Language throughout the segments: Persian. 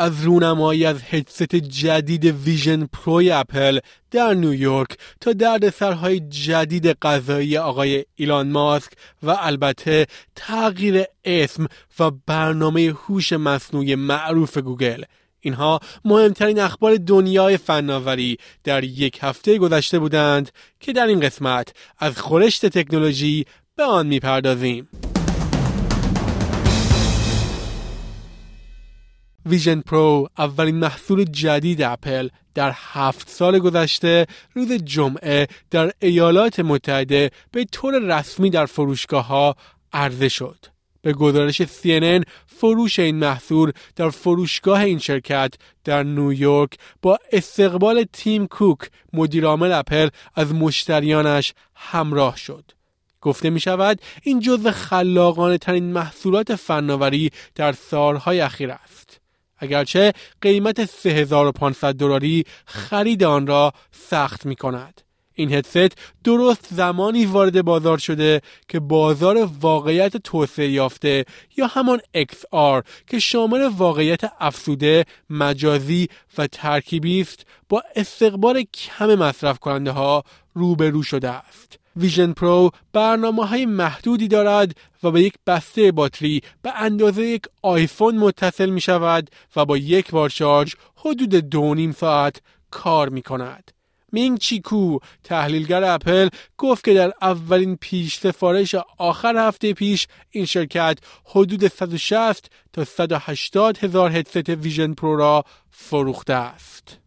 از رونمایی از هدست جدید ویژن پرو اپل در نیویورک تا دردسرهای جدید قضایی آقای ایلان ماسک و البته تغییر اسم برنامه هوش مصنوعی معروف گوگل اینها مهمترین اخبار دنیای فناوری در یک هفته گذشته بودند که در این قسمت از خورشت تکنولوژی به آن می‌پردازیم. Vision Pro اولین محصول جدید اپل در هفت سال گذشته روز جمعه در ایالات متحده به طور رسمی در فروشگاه ها عرضه شد. به گزارش CNN فروش این محصول در فروشگاه این شرکت در نیویورک با استقبال تیم کوک مدیرعامل اپل از مشتریانش همراه شد. گفته می شود این جزو خلاقانه ترین محصولات فناوری در سالهای اخیر است. اگرچه قیمت 3500 دلاری خرید آن را سخت می کند. این هدست درست زمانی وارد بازار شده که بازار واقعیت توسعه یافته یا همان XR که شامل واقعیت افزوده، مجازی و ترکیبی است با استقبال کم مصرف کننده ها روبرو شده است. Vision Pro برنامه های محدودی دارد و به یک بسته باتری به اندازه یک آیفون متصل می شود و با یک بار شارژ حدود دو نیم ساعت کار می کند. مینگ چی کو تحلیلگر اپل گفت که در اولین پیش سفارش آخر هفته پیش این شرکت حدود 160 تا 180 هزار هدست Vision Pro را فروخته است.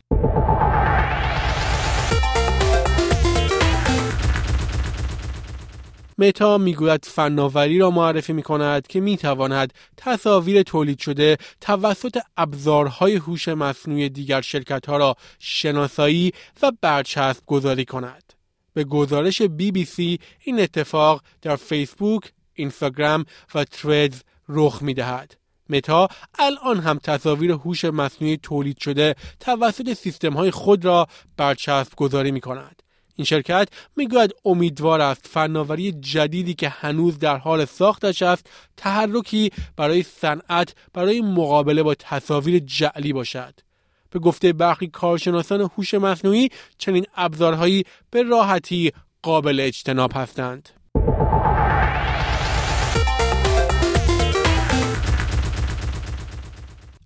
متا می‌گوید فناوری را معرفی می کند که می تواند تصاویر تولید شده توسط ابزارهای هوش مصنوعی دیگر شرکت ها را شناسایی و برچسب گذاری کند. به گزارش بی بی سی این اتفاق در فیسبوک، اینستاگرام و تردز رخ می دهد. متا الان هم تصاویر هوش مصنوعی تولید شده توسط سیستم های خود را برچسب گذاری می کند. این شرکت می‌گوید امیدوار است فناوری جدیدی که هنوز در حال ساختش است تحرکی برای صنعت برای مقابله با تصاویر جعلی باشد. به گفته برخی کارشناسان هوش مصنوعی چنین ابزارهایی به راحتی قابل اجتناب هستند.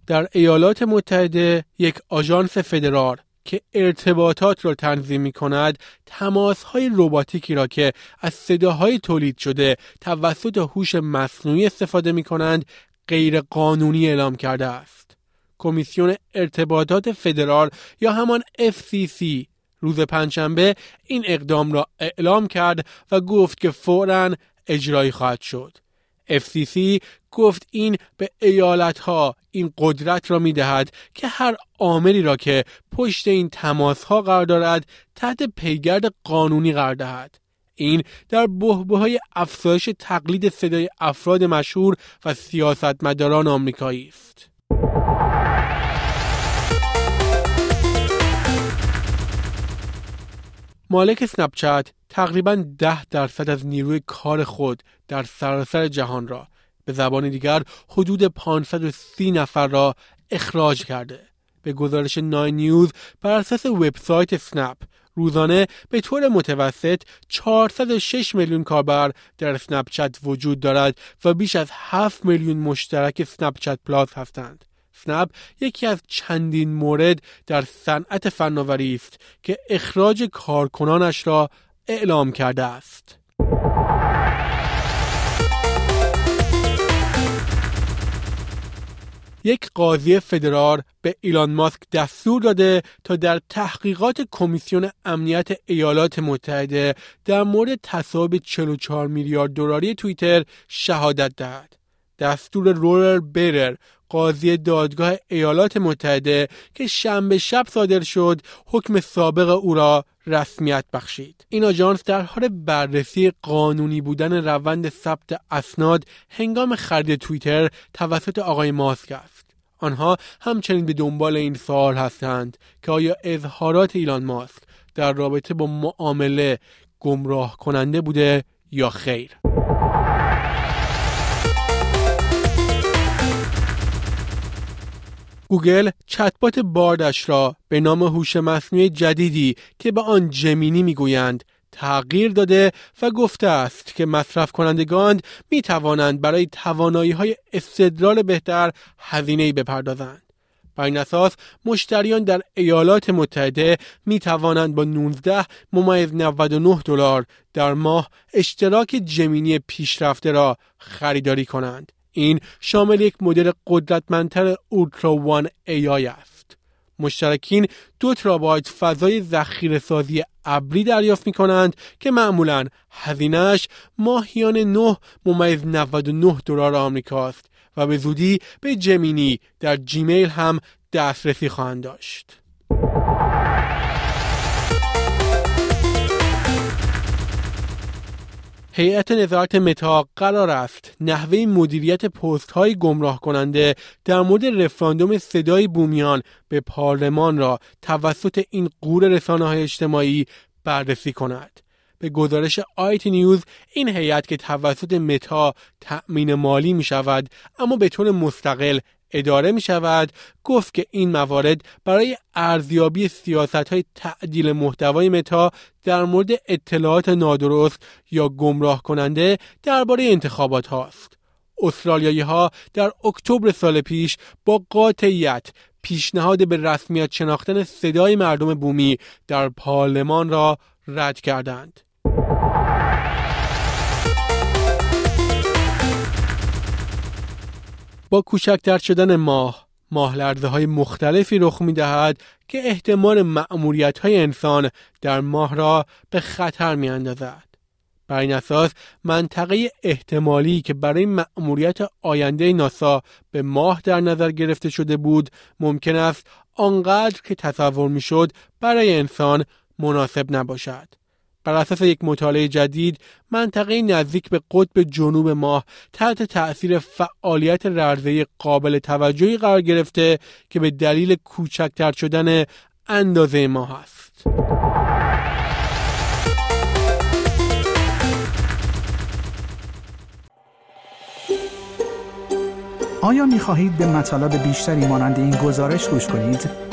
در ایالات متحده یک آژانس فدرال که ارتباطات را تنظیم می کند تماس های روباتیکی را که از صداهای تولید شده توسط هوش مصنوعی استفاده می کنند غیر قانونی اعلام کرده است. کمیسیون ارتباطات فدرال یا همان FCC روز پنجشنبه این اقدام را اعلام کرد و گفت که فورا اجرایی خواهد شد. FCC گفت این به ایالت ها این قدرت را می دهد که هر عاملی را که پشت این تماس ها قرار دارد تحت پیگرد قانونی قرار دهد. این در بحبه های افزایش تقلید صدای افراد مشهور و سیاستمداران آمریکایی است. مالک سنپچت تقریبا ده درصد از نیروی کار خود در سراسر جهان را به زبان دیگر حدود 530 نفر را اخراج کرده. به گزارش نای نیوز بر اساس وبسایت سنپ روزانه به طور متوسط 406 میلیون کاربر در چت وجود دارد و بیش از 7 میلیون مشترک چت پلاس هستند. سنپ یکی از چندین مورد در صنعت فناوری است که اخراج کارکنانش را اعلام کرده است. یک قاضی فدرال به ایلان ماسک دستور داده تا در تحقیقات کمیسیون امنیت ایالات متحده در مورد تصاحب 44 میلیارد دلاری توییتر شهادت دهد. دستور رولر برر قاضی دادگاه ایالات متحده که شنبه شب صادر شد حکم سابق او را رسمیت بخشید. این آژانس در حال بررسی قانونی بودن روند ثبت اسناد هنگام خرید توییتر توسط آقای ماسک است. آنها همچنین به دنبال این سوال هستند که آیا اظهارات ایلان ماسک در رابطه با معامله گمراه کننده بوده یا خیر. گوگل چتبات باردش را به نام هوش مصنوعی جدیدی که به آن جمینی می‌گویند تغییر داده و گفته است که مصرف کنندگان می توانند برای توانایی های استدلال بهتر هزینه بپردازند. بر این اساس مشتریان در ایالات متحده می توانند با 19 ممیز 99 دلار در ماه اشتراک جمینی پیشرفته را خریداری کنند. این شامل یک مدل قدرتمندتر اولترا وان ای آی است. مشترکین دو ترابایت فضای ذخیره سازی ابری دریافت می کنند که معمولا هزینهش ماهیان 9 ممیز 99 دلار آمریکاست و به زودی به جمینی در جیمیل هم دسترسی خواهند داشت. هیئت نظارت متا قرار است نحوه مدیریت پست های گمراه کننده در مورد رفراندوم صدای بومیان به پارلمان را توسط این قور رسانه های اجتماعی بررسی کند. به گزارش آیت نیوز این هیئت که توسط متا تأمین مالی می شود اما به طور مستقل اداره می شود گفت که این موارد برای ارزیابی سیاست های تعدیل محتوای متا در مورد اطلاعات نادرست یا گمراه کننده درباره انتخابات هاست. استرالیایی ها در اکتبر سال پیش با قاطعیت پیشنهاد به رسمیت شناختن صدای مردم بومی در پارلمان را رد کردند. با کوچکتر شدن ماه ماه لرزه های مختلفی رخ می دهد که احتمال معمولیت های انسان در ماه را به خطر می اندازد. بر این اساس منطقه احتمالی که برای مأموریت آینده ناسا به ماه در نظر گرفته شده بود ممکن است آنقدر که تصور می‌شد برای انسان مناسب نباشد. بر اساس یک مطالعه جدید منطقه نزدیک به قطب جنوب ماه تحت تأثیر فعالیت ررزه قابل توجهی قرار گرفته که به دلیل کوچکتر شدن اندازه ماه است. آیا می خواهید به مطالب بیشتری مانند این گزارش گوش کنید؟